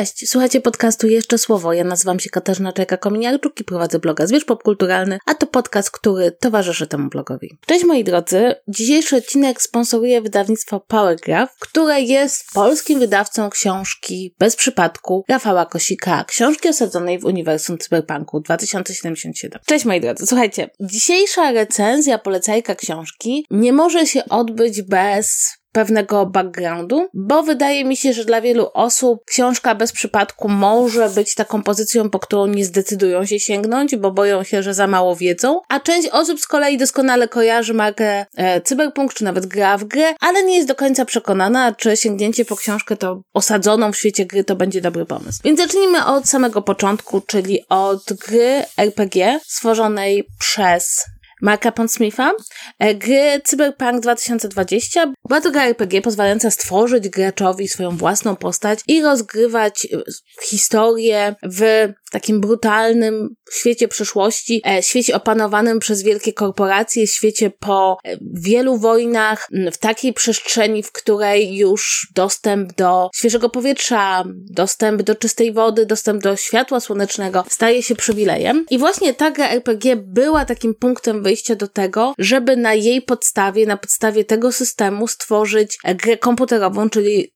Cześć, słuchajcie podcastu Jeszcze Słowo. Ja nazywam się Katarzyna Czajka-Kominiarczuk i prowadzę bloga Zwierz Popkulturalny, a to podcast, który towarzyszy temu blogowi. Cześć moi drodzy, dzisiejszy odcinek sponsoruje wydawnictwo Powergraph, które jest polskim wydawcą książki Bez Przypadku Rafała Kosika, książki osadzonej w uniwersum cyberpunku 2077. Cześć moi drodzy, słuchajcie, dzisiejsza recenzja, polecajka książki nie może się odbyć bez pewnego backgroundu, bo wydaje mi się, że dla wielu osób książka bez przypadku może być taką pozycją, po którą nie zdecydują się sięgnąć, bo boją się, że za mało wiedzą, a część osób z kolei doskonale kojarzy markę e, Cyberpunk, czy nawet gra w grę, ale nie jest do końca przekonana, czy sięgnięcie po książkę to osadzoną w świecie gry to będzie dobry pomysł. Więc zacznijmy od samego początku, czyli od gry RPG stworzonej przez Marka Pondsmitha, e, gry Cyberpunk 2020. Była to gra RPG pozwalająca stworzyć graczowi swoją własną postać i rozgrywać e, historię w takim brutalnym świecie przyszłości, e, świecie opanowanym przez wielkie korporacje, świecie po wielu wojnach, w takiej przestrzeni, w której już dostęp do świeżego powietrza, dostęp do czystej wody, dostęp do światła słonecznego staje się przywilejem. I właśnie ta gra RPG była takim punktem wyjścia do tego, żeby na jej podstawie, na podstawie tego systemu stworzyć grę komputerową, czyli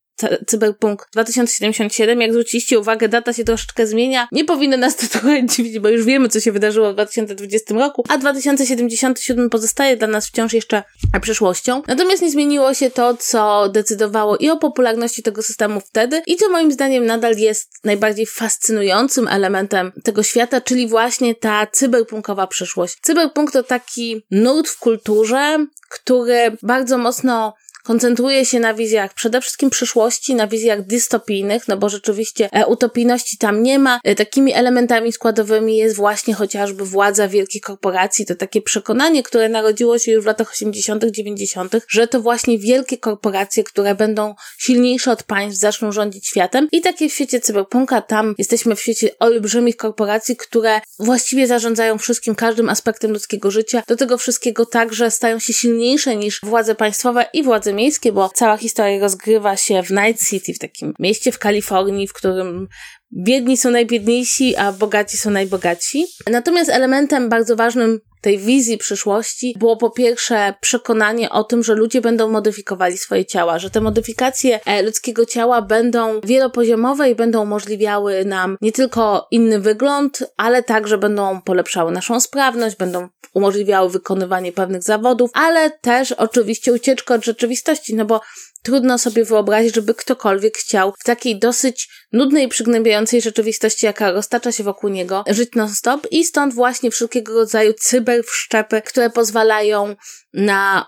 Cyberpunk 2077, jak zwróciliście uwagę, data się troszeczkę zmienia. Nie powinno nas to trochę dziwić, bo już wiemy, co się wydarzyło w 2020 roku, a 2077 pozostaje dla nas wciąż jeszcze przyszłością. Natomiast nie zmieniło się to, co decydowało i o popularności tego systemu wtedy, i co moim zdaniem nadal jest najbardziej fascynującym elementem tego świata, czyli właśnie ta cyberpunkowa przyszłość. Cyberpunk to taki nurt w kulturze, który bardzo mocno koncentruje się na wizjach przede wszystkim przyszłości, na wizjach dystopijnych, no bo rzeczywiście e, utopijności tam nie ma. E, takimi elementami składowymi jest właśnie chociażby władza wielkich korporacji, to takie przekonanie, które narodziło się już w latach 80., 90., że to właśnie wielkie korporacje, które będą silniejsze od państw, zaczną rządzić światem. I takie w świecie cyberpunka, tam jesteśmy w świecie olbrzymich korporacji, które właściwie zarządzają wszystkim, każdym aspektem ludzkiego życia. Do tego wszystkiego także stają się silniejsze niż władze państwowe i władze miejskie, bo cała historia rozgrywa się w Night City, w takim mieście w Kalifornii, w którym biedni są najbiedniejsi, a bogaci są najbogatsi. Natomiast elementem bardzo ważnym tej wizji przyszłości było po pierwsze przekonanie o tym, że ludzie będą modyfikowali swoje ciała, że te modyfikacje e, ludzkiego ciała będą wielopoziomowe i będą umożliwiały nam nie tylko inny wygląd, ale także będą polepszały naszą sprawność, będą umożliwiały wykonywanie pewnych zawodów, ale też oczywiście ucieczkę od rzeczywistości, no bo Trudno sobie wyobrazić, żeby ktokolwiek chciał w takiej dosyć nudnej przygnębiającej rzeczywistości, jaka roztacza się wokół niego, żyć non-stop i stąd właśnie wszelkiego rodzaju cyberwszczepy, które pozwalają na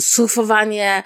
surfowanie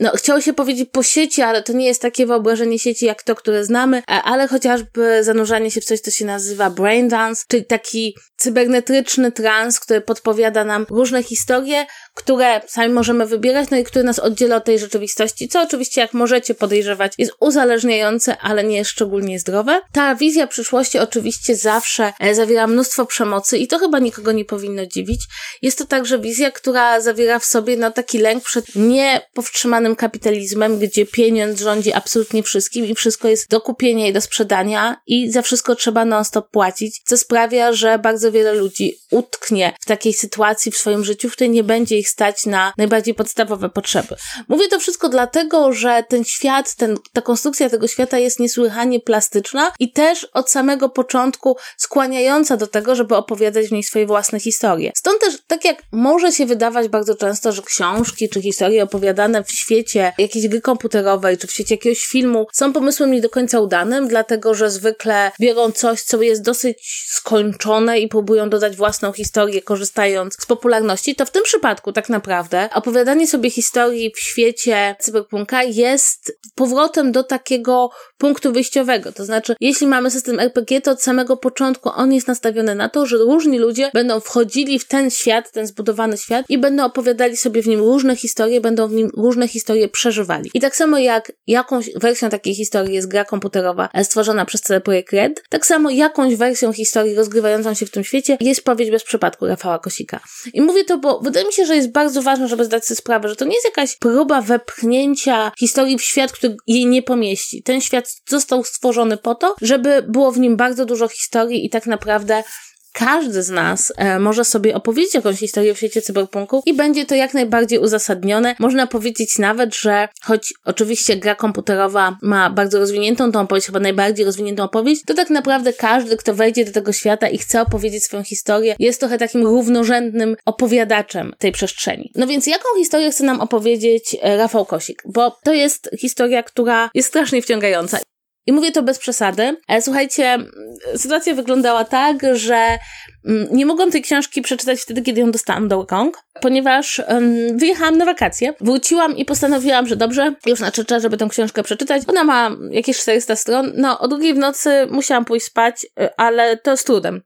no, chciało się powiedzieć po sieci, ale to nie jest takie wyobrażenie sieci jak to, które znamy, e, ale chociażby zanurzanie się w coś, co się nazywa brain dance, czyli taki cybernetyczny trans, który podpowiada nam różne historie, które sami możemy wybierać, no i które nas oddziela od tej rzeczywistości, co oczywiście, jak możecie podejrzewać, jest uzależniające, ale nie jest szczególnie zdrowe. Ta wizja przyszłości oczywiście zawsze e, zawiera mnóstwo przemocy i to chyba nikogo nie powinno dziwić. Jest to także wizja, która zawiera w sobie no, taki lęk przed niepowstrzymanym kapitalizmem, gdzie pieniądz rządzi absolutnie wszystkim i wszystko jest do kupienia i do sprzedania i za wszystko trzeba non-stop płacić, co sprawia, że bardzo wiele ludzi utknie w takiej sytuacji w swoim życiu, w której nie będzie ich ich stać na najbardziej podstawowe potrzeby. Mówię to wszystko dlatego, że ten świat, ten, ta konstrukcja tego świata jest niesłychanie plastyczna i też od samego początku skłaniająca do tego, żeby opowiadać w niej swoje własne historie. Stąd też, tak jak może się wydawać bardzo często, że książki czy historie opowiadane w świecie jakiejś gry komputerowej czy w świecie jakiegoś filmu są pomysłem nie do końca udanym, dlatego że zwykle biorą coś, co jest dosyć skończone i próbują dodać własną historię, korzystając z popularności, to w tym przypadku tak naprawdę opowiadanie sobie historii w świecie cyberpunka jest powrotem do takiego punktu wyjściowego. To znaczy, jeśli mamy system RPG, to od samego początku on jest nastawiony na to, że różni ludzie będą wchodzili w ten świat, ten zbudowany świat i będą opowiadali sobie w nim różne historie, będą w nim różne historie przeżywali. I tak samo jak jakąś wersją takiej historii jest gra komputerowa stworzona przez CD Projekt Red, tak samo jakąś wersją historii rozgrywającą się w tym świecie, jest powieść bez przypadku Rafała Kosika. I mówię to, bo wydaje mi się, że jest bardzo ważne, żeby zdać sobie sprawę, że to nie jest jakaś próba wepchnięcia historii w świat, który jej nie pomieści. Ten świat został stworzony po to, żeby było w nim bardzo dużo historii i tak naprawdę każdy z nas e, może sobie opowiedzieć jakąś historię w świecie cyberpunku i będzie to jak najbardziej uzasadnione. Można powiedzieć nawet, że choć oczywiście gra komputerowa ma bardzo rozwiniętą tą opowieść, chyba najbardziej rozwiniętą opowieść, to tak naprawdę każdy, kto wejdzie do tego świata i chce opowiedzieć swoją historię, jest trochę takim równorzędnym opowiadaczem tej przestrzeni. No więc jaką historię chce nam opowiedzieć e, Rafał Kosik? Bo to jest historia, która jest strasznie wciągająca. I mówię to bez przesady. Ale słuchajcie, sytuacja wyglądała tak, że mm, nie mogłam tej książki przeczytać wtedy, kiedy ją dostałam do rąk, ponieważ um, wyjechałam na wakacje, wróciłam i postanowiłam, że dobrze, już na czas, żeby tę książkę przeczytać. Ona ma jakieś 400 stron. No, o drugiej w nocy musiałam pójść spać, y, ale to z trudem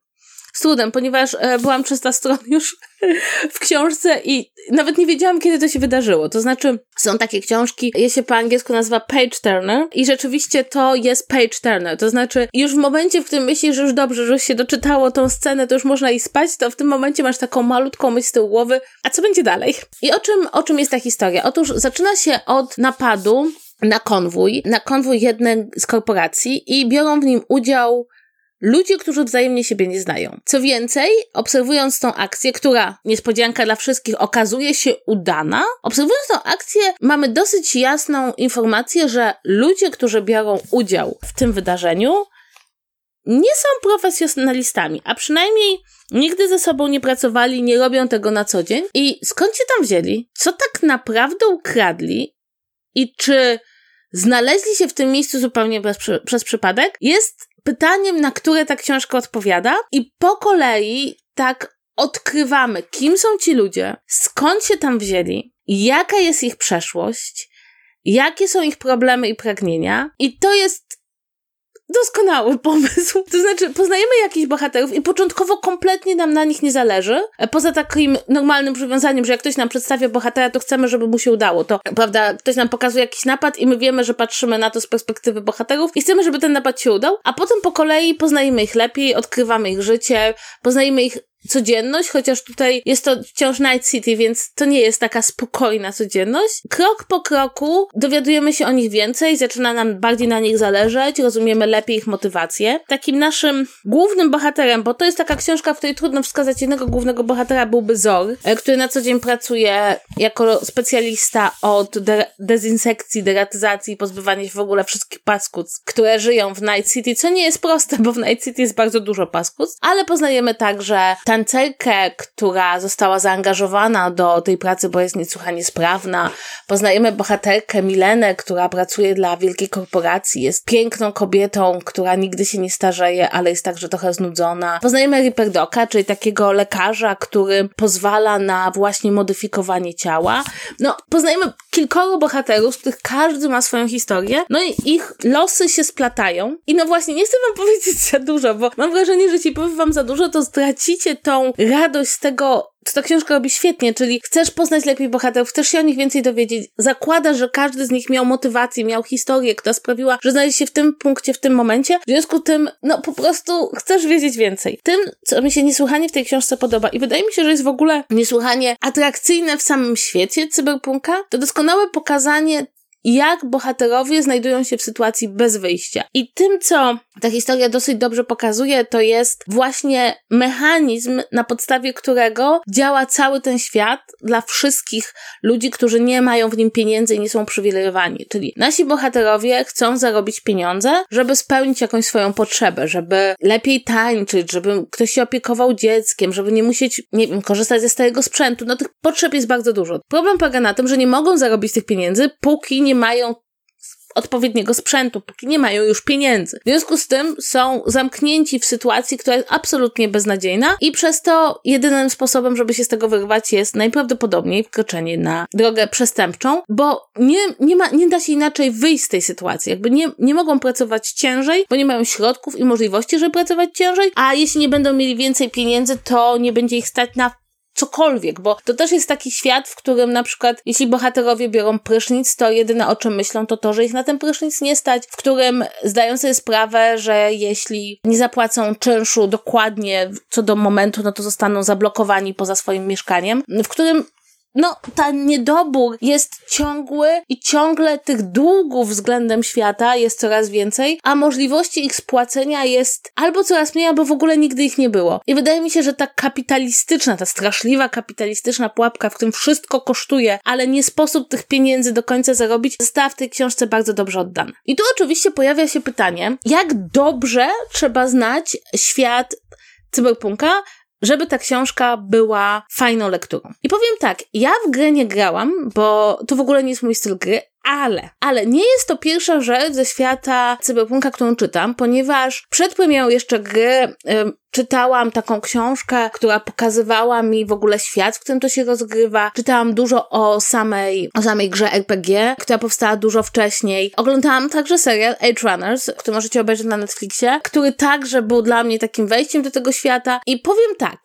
z trudem, ponieważ e, byłam 300 stron już w książce i nawet nie wiedziałam, kiedy to się wydarzyło. To znaczy, są takie książki, je się po angielsku nazywa page turner i rzeczywiście to jest page turner. To znaczy, już w momencie, w którym myślisz, że już dobrze, że już się doczytało tą scenę, to już można i spać, to w tym momencie masz taką malutką myśl z tyłu głowy, a co będzie dalej? I o czym, o czym jest ta historia? Otóż zaczyna się od napadu na konwój, na konwój jednej z korporacji i biorą w nim udział Ludzie, którzy wzajemnie siebie nie znają. Co więcej, obserwując tą akcję, która niespodzianka dla wszystkich okazuje się udana, obserwując tą akcję, mamy dosyć jasną informację, że ludzie, którzy biorą udział w tym wydarzeniu, nie są profesjonalistami, a przynajmniej nigdy ze sobą nie pracowali, nie robią tego na co dzień. I skąd się tam wzięli? Co tak naprawdę ukradli? I czy znaleźli się w tym miejscu zupełnie przez przypadek? Jest pytaniem, na które ta książka odpowiada, i po kolei tak odkrywamy, kim są ci ludzie, skąd się tam wzięli, jaka jest ich przeszłość, jakie są ich problemy i pragnienia. I to jest doskonały pomysł. To znaczy, poznajemy jakichś bohaterów i początkowo kompletnie nam na nich nie zależy. Poza takim normalnym przywiązaniem, że jak ktoś nam przedstawia bohatera, to chcemy, żeby mu się udało. To, prawda, ktoś nam pokazuje jakiś napad i my wiemy, że patrzymy na to z perspektywy bohaterów i chcemy, żeby ten napad się udał, a potem po kolei poznajemy ich lepiej, odkrywamy ich życie, poznajemy ich codzienność, chociaż tutaj jest to wciąż Night City, więc to nie jest taka spokojna codzienność. Krok po kroku dowiadujemy się o nich więcej, zaczyna nam bardziej na nich zależeć, rozumiemy lepiej ich motywację. Takim naszym głównym bohaterem, bo to jest taka książka, w której trudno wskazać jednego głównego bohatera, byłby Zor, e, który na co dzień pracuje jako specjalista od de dezinsekcji, deratyzacji, pozbywania się w ogóle wszystkich paskuc, które żyją w Night City, co nie jest proste, bo w Night City jest bardzo dużo paskuc, ale poznajemy także tancerkę, która została zaangażowana do tej pracy, bo jest niesłychanie sprawna. Poznajemy bohaterkę Milenę, która pracuje dla wielkiej korporacji, jest piękną kobietą, która nigdy się nie starzeje, ale jest także trochę znudzona. Poznajemy Ripperdoka, czyli takiego lekarza, który pozwala na właśnie modyfikowanie ciała. No, poznajemy kilkoro bohaterów, z których każdy ma swoją historię, no i ich losy się splatają. I no właśnie, nie chcę wam powiedzieć za dużo, bo mam wrażenie, że jeśli powiem wam za dużo, to stracicie tą radość z tego, co ta książka robi świetnie, czyli chcesz poznać lepiej bohaterów, chcesz się o nich więcej dowiedzieć, zakładasz, że każdy z nich miał motywację, miał historię, która sprawiła, że znaleźć się w tym punkcie, w tym momencie. W związku z tym, no po prostu chcesz wiedzieć więcej. Tym, co mi się niesłychanie w tej książce podoba i wydaje mi się, że jest w ogóle niesłychanie atrakcyjne w samym świecie cyberpunka, to doskonałe pokazanie jak bohaterowie znajdują się w sytuacji bez wyjścia. I tym, co ta historia dosyć dobrze pokazuje, to jest właśnie mechanizm, na podstawie którego działa cały ten świat dla wszystkich ludzi, którzy nie mają w nim pieniędzy i nie są przywilejowani. Czyli nasi bohaterowie chcą zarobić pieniądze, żeby spełnić jakąś swoją potrzebę, żeby lepiej tańczyć, żeby ktoś się opiekował dzieckiem, żeby nie musieć, nie wiem, korzystać ze starego sprzętu. No tych potrzeb jest bardzo dużo. Problem polega na tym, że nie mogą zarobić tych pieniędzy, póki nie mają odpowiedniego sprzętu, póki nie mają już pieniędzy. W związku z tym są zamknięci w sytuacji, która jest absolutnie beznadziejna i przez to jedynym sposobem, żeby się z tego wyrwać jest najprawdopodobniej wkroczenie na drogę przestępczą, bo nie, nie, ma, nie da się inaczej wyjść z tej sytuacji. Jakby nie, nie mogą pracować ciężej, bo nie mają środków i możliwości, żeby pracować ciężej, a jeśli nie będą mieli więcej pieniędzy, to nie będzie ich stać na cokolwiek, bo to też jest taki świat, w którym na przykład jeśli bohaterowie biorą prysznic, to jedyne o czym myślą to to, że ich na ten prysznic nie stać, w którym zdają sobie sprawę, że jeśli nie zapłacą czynszu dokładnie co do momentu, no to zostaną zablokowani poza swoim mieszkaniem, w którym no, ten niedobór jest ciągły i ciągle tych długów względem świata jest coraz więcej, a możliwości ich spłacenia jest albo coraz mniej, albo w ogóle nigdy ich nie było. I wydaje mi się, że ta kapitalistyczna, ta straszliwa kapitalistyczna pułapka, w którym wszystko kosztuje, ale nie sposób tych pieniędzy do końca zarobić, została w tej książce bardzo dobrze oddana. I tu oczywiście pojawia się pytanie, jak dobrze trzeba znać świat cyberpunka, żeby ta książka była fajną lekturą. I powiem tak, ja w grę nie grałam, bo to w ogóle nie jest mój styl gry, ale, ale nie jest to pierwsza rzecz ze świata cyberpunka, którą czytam, ponieważ przed premierą jeszcze gry czytałam taką książkę, która pokazywała mi w ogóle świat, w którym to się rozgrywa. Czytałam dużo o samej, o samej grze RPG, która powstała dużo wcześniej. Oglądałam także serial Age Runners, który możecie obejrzeć na Netflixie, który także był dla mnie takim wejściem do tego świata. I powiem tak,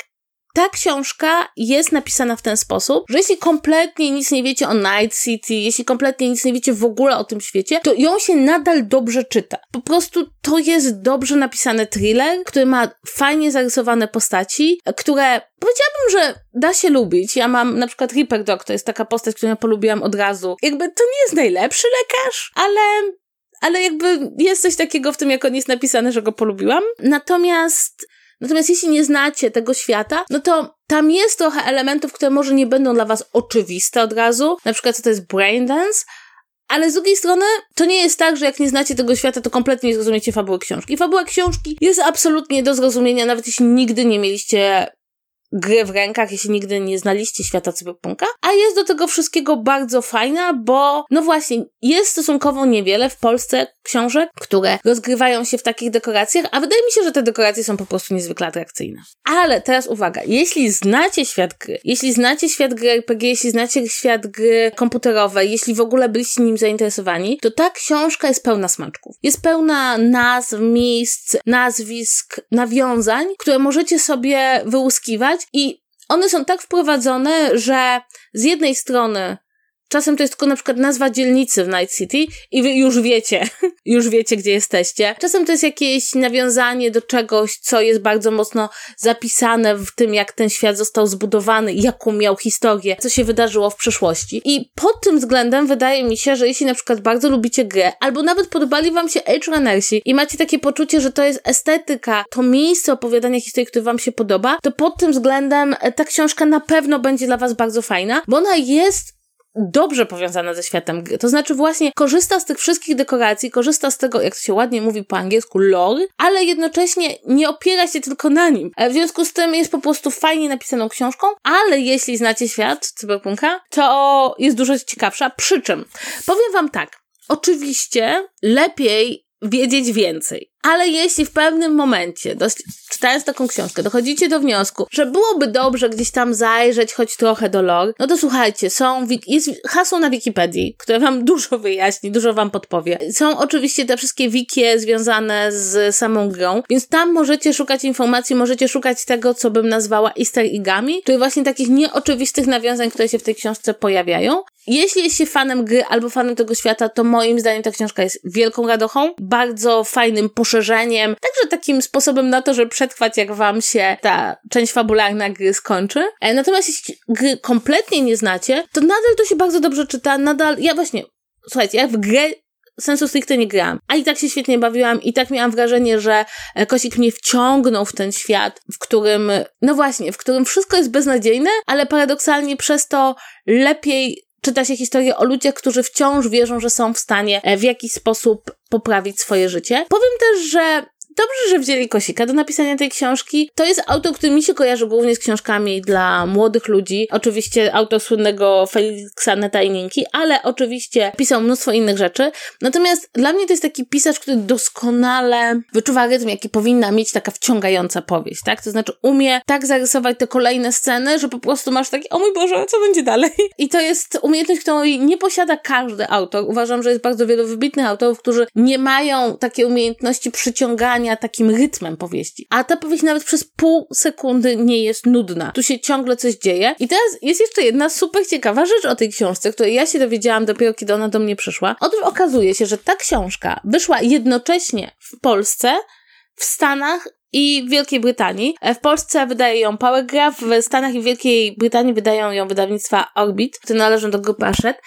ta książka jest napisana w ten sposób, że jeśli kompletnie nic nie wiecie o Night City, jeśli kompletnie nic nie wiecie w ogóle o tym świecie, to ją się nadal dobrze czyta. Po prostu to jest dobrze napisany thriller, który ma fajnie zarysowane postaci, które powiedziałabym, że da się lubić. Ja mam na przykład Reaper Dog, to jest taka postać, którą ja polubiłam od razu. Jakby to nie jest najlepszy lekarz, ale ale jakby jest coś takiego w tym, jak on jest napisany, że go polubiłam. Natomiast Natomiast jeśli nie znacie tego świata, no to tam jest trochę elementów, które może nie będą dla was oczywiste od razu, na przykład co to jest braindance, ale z drugiej strony, to nie jest tak, że jak nie znacie tego świata, to kompletnie nie zrozumiecie fabuły książki. Fabuła książki jest absolutnie do zrozumienia, nawet jeśli nigdy nie mieliście gry w rękach, jeśli nigdy nie znaliście świata cyberpunka, a jest do tego wszystkiego bardzo fajna, bo no właśnie, jest stosunkowo niewiele w Polsce książek, które rozgrywają się w takich dekoracjach, a wydaje mi się, że te dekoracje są po prostu niezwykle atrakcyjne. Ale teraz uwaga, jeśli znacie świat gry, jeśli znacie świat gry RPG, jeśli znacie świat gry komputerowej, jeśli w ogóle byliście nim zainteresowani, to ta książka jest pełna smaczków. Jest pełna nazw, miejsc, nazwisk, nawiązań, które możecie sobie wyłuskiwać i one są tak wprowadzone, że z jednej strony Czasem to jest tylko na przykład nazwa dzielnicy w Night City i wy już wiecie, już wiecie, gdzie jesteście. Czasem to jest jakieś nawiązanie do czegoś, co jest bardzo mocno zapisane w tym, jak ten świat został zbudowany, jaką miał historię, co się wydarzyło w przeszłości. I pod tym względem wydaje mi się, że jeśli na przykład bardzo lubicie grę, albo nawet podobali wam się Age Runnersi i macie takie poczucie, że to jest estetyka, to miejsce opowiadania historii, które wam się podoba, to pod tym względem ta książka na pewno będzie dla was bardzo fajna, bo ona jest dobrze powiązana ze światem gry. To znaczy właśnie korzysta z tych wszystkich dekoracji, korzysta z tego, jak to się ładnie mówi po angielsku, lore, ale jednocześnie nie opiera się tylko na nim. E, w związku z tym jest po prostu fajnie napisaną książką, ale jeśli znacie świat cyberpunka, to jest dużo ciekawsza. Przy czym powiem wam tak, oczywiście lepiej wiedzieć więcej. Ale jeśli w pewnym momencie, czytając taką książkę, dochodzicie do wniosku, że byłoby dobrze gdzieś tam zajrzeć choć trochę do lore, no to słuchajcie, są, jest hasło na Wikipedii, które wam dużo wyjaśni, dużo wam podpowie. Są oczywiście te wszystkie wikie związane z samą grą, więc tam możecie szukać informacji, możecie szukać tego, co bym nazwała easter eggami, czyli właśnie takich nieoczywistych nawiązań, które się w tej książce pojawiają. Jeśli jest się fanem gry albo fanem tego świata, to moim zdaniem ta książka jest wielką radochą, bardzo fajnym poszerzeniem poszerzeniem, także takim sposobem na to, żeby przetrwać, jak wam się ta część fabularna gry skończy. E, natomiast jeśli gry kompletnie nie znacie, to nadal to się bardzo dobrze czyta, nadal, ja właśnie, słuchajcie, ja w grę sensu stricte nie grałam. A i tak się świetnie bawiłam i tak miałam wrażenie, że e, Kosik mnie wciągnął w ten świat, w którym, no właśnie, w którym wszystko jest beznadziejne, ale paradoksalnie przez to lepiej czyta się historię o ludziach, którzy wciąż wierzą, że są w stanie e, w jakiś sposób poprawić swoje życie. Powiem też, że Dobrze, że wzięli Kosika do napisania tej książki. To jest autor, który mi się kojarzy głównie z książkami dla młodych ludzi. Oczywiście autor słynnego Feliksa Netajninki, ale oczywiście pisał mnóstwo innych rzeczy. Natomiast dla mnie to jest taki pisarz, który doskonale wyczuwa rytm, jaki powinna mieć taka wciągająca powieść, tak? To znaczy umie tak zarysować te kolejne sceny, że po prostu masz taki, o mój Boże, co będzie dalej? I to jest umiejętność, której nie posiada każdy autor. Uważam, że jest bardzo wielu wybitnych autorów, którzy nie mają takiej umiejętności przyciągania takim rytmem powieści. A ta powieść nawet przez pół sekundy nie jest nudna. Tu się ciągle coś dzieje. I teraz jest jeszcze jedna super ciekawa rzecz o tej książce, której ja się dowiedziałam dopiero, kiedy ona do mnie przyszła. Otóż okazuje się, że ta książka wyszła jednocześnie w Polsce, w Stanach i Wielkiej Brytanii. E, w Polsce wydaje ją Powergraph, w Stanach i Wielkiej Brytanii wydają ją wydawnictwa Orbit, które należą do grupy Hachette.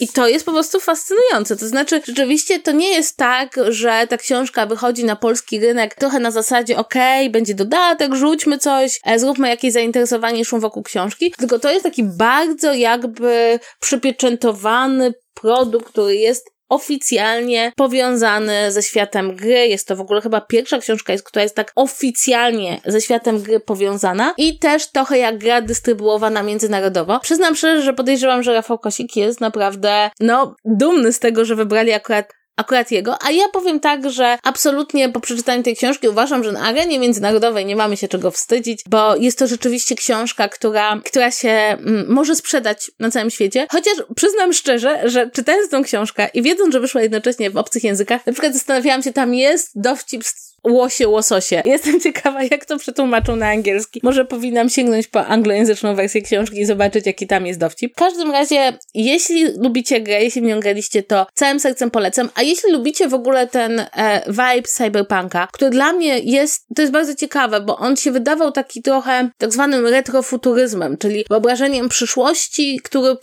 I to jest po prostu fascynujące. To znaczy, rzeczywiście to nie jest tak, że ta książka wychodzi na polski rynek trochę na zasadzie, okej, okay, będzie dodatek, rzućmy coś, e, zróbmy jakieś zainteresowanie szum wokół książki. Tylko to jest taki bardzo jakby przypieczętowany produkt, który jest oficjalnie powiązany ze światem gry. Jest to w ogóle chyba pierwsza książka, która jest tak oficjalnie ze światem gry powiązana i też trochę jak gra dystrybuowana międzynarodowo. Przyznam szczerze, że podejrzewam, że Rafał Kosik jest naprawdę, no, dumny z tego, że wybrali akurat akurat jego, a ja powiem tak, że absolutnie po przeczytaniu tej książki uważam, że na arenie międzynarodowej nie mamy się czego wstydzić, bo jest to rzeczywiście książka, która, która się mm, może sprzedać na całym świecie, chociaż przyznam szczerze, że czytając tą książkę i wiedząc, że wyszła jednocześnie w obcych językach, na przykład zastanawiałam się, tam jest dowcip łosie, łososie. Jestem ciekawa, jak to przetłumaczą na angielski. Może powinnam sięgnąć po anglojęzyczną wersję książki i zobaczyć, jaki tam jest dowcip. W każdym razie, jeśli lubicie grę, jeśli w nią graliście, to całym sercem polecam. A jeśli lubicie w ogóle ten e, vibe cyberpunka, który dla mnie jest, to jest bardzo ciekawe, bo on się wydawał taki trochę tak zwanym retrofuturyzmem, czyli wyobrażeniem przyszłości, który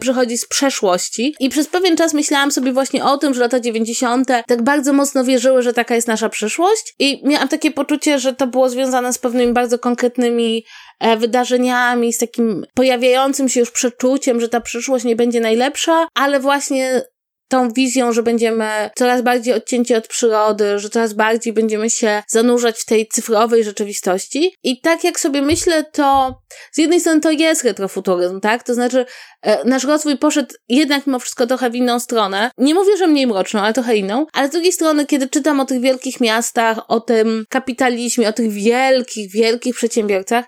przychodzi z przeszłości. I przez pewien czas myślałam sobie właśnie o tym, że lata 90. tak bardzo mocno wierzyły, że taka jest nasza przyszłość. I miałam takie poczucie, że to było związane z pewnymi bardzo konkretnymi e, wydarzeniami, z takim pojawiającym się już przeczuciem, że ta przyszłość nie będzie najlepsza, ale właśnie tą wizją, że będziemy coraz bardziej odcięci od przyrody, że coraz bardziej będziemy się zanurzać w tej cyfrowej rzeczywistości. I tak jak sobie myślę, to z jednej strony to jest retrofuturyzm, tak? To znaczy, e, nasz rozwój poszedł jednak mimo wszystko trochę w inną stronę. Nie mówię, że mniej mroczną, ale trochę inną. Ale z drugiej strony, kiedy czytam o tych wielkich miastach, o tym kapitalizmie, o tych wielkich, wielkich przedsiębiorcach,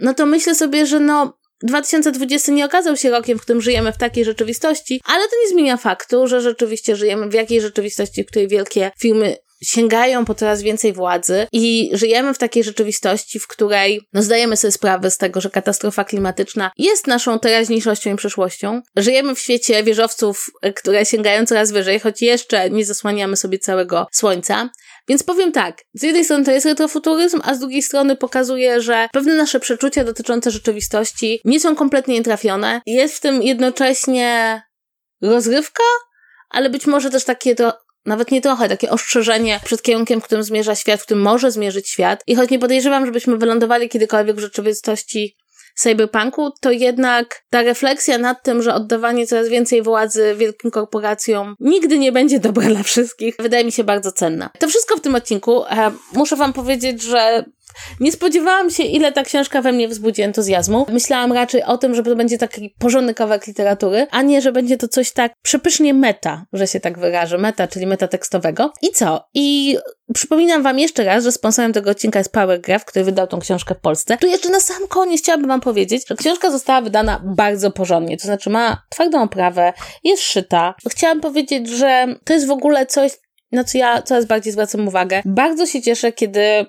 no to myślę sobie, że no, 2020 nie okazał się rokiem, w którym żyjemy w takiej rzeczywistości, ale to nie zmienia faktu, że rzeczywiście żyjemy w jakiej rzeczywistości, w której wielkie firmy sięgają po coraz więcej władzy i żyjemy w takiej rzeczywistości, w której no, zdajemy sobie sprawę z tego, że katastrofa klimatyczna jest naszą teraźniejszością i przyszłością. Żyjemy w świecie wieżowców, które sięgają coraz wyżej, choć jeszcze nie zasłaniamy sobie całego słońca. Więc powiem tak, z jednej strony to jest retrofuturyzm, a z drugiej strony pokazuje, że pewne nasze przeczucia dotyczące rzeczywistości nie są kompletnie nietrafione. Jest w tym jednocześnie rozrywka, ale być może też takie to nawet nie trochę, takie ostrzeżenie przed kierunkiem, w którym zmierza świat, w którym może zmierzyć świat. I choć nie podejrzewam, żebyśmy wylądowali kiedykolwiek w rzeczywistości cyberpunku, to jednak ta refleksja nad tym, że oddawanie coraz więcej władzy wielkim korporacjom nigdy nie będzie dobre dla wszystkich, wydaje mi się bardzo cenna. To wszystko w tym odcinku. E, muszę Wam powiedzieć, że nie spodziewałam się, ile ta książka we mnie wzbudzi entuzjazmu. Myślałam raczej o tym, że to będzie taki porządny kawałek literatury, a nie, że będzie to coś tak przepysznie meta, że się tak wyrażę. Meta, czyli meta tekstowego. I co? I przypominam Wam jeszcze raz, że sponsorem tego odcinka jest Powergraph, który wydał tą książkę w Polsce. Tu jeszcze na sam koniec chciałabym Wam powiedzieć, że książka została wydana bardzo porządnie, to znaczy ma twardą oprawę, jest szyta. Chciałam powiedzieć, że to jest w ogóle coś, na co ja coraz bardziej zwracam uwagę. Bardzo się cieszę, kiedy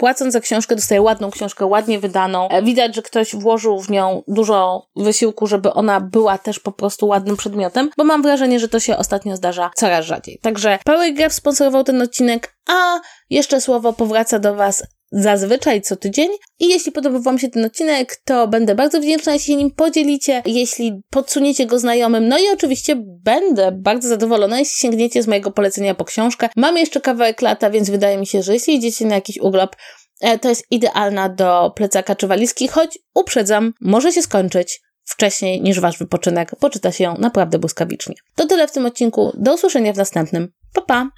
płacąc za książkę, dostaje ładną książkę, ładnie wydaną. E, widać, że ktoś włożył w nią dużo wysiłku, żeby ona była też po prostu ładnym przedmiotem, bo mam wrażenie, że to się ostatnio zdarza coraz rzadziej. Także Powergraph sponsorował ten odcinek, a jeszcze słowo powraca do Was zazwyczaj co tydzień. I jeśli podobał Wam się ten odcinek, to będę bardzo wdzięczna, jeśli się nim podzielicie, jeśli podsuniecie go znajomym. No i oczywiście będę bardzo zadowolona, jeśli sięgniecie z mojego polecenia po książkę. Mam jeszcze kawałek lata, więc wydaje mi się, że jeśli idziecie na jakiś urlop, e, to jest idealna do plecaka czy walizki, choć uprzedzam, może się skończyć wcześniej niż Wasz wypoczynek. Poczyta się ją naprawdę błyskawicznie. To tyle w tym odcinku. Do usłyszenia w następnym. Pa, pa!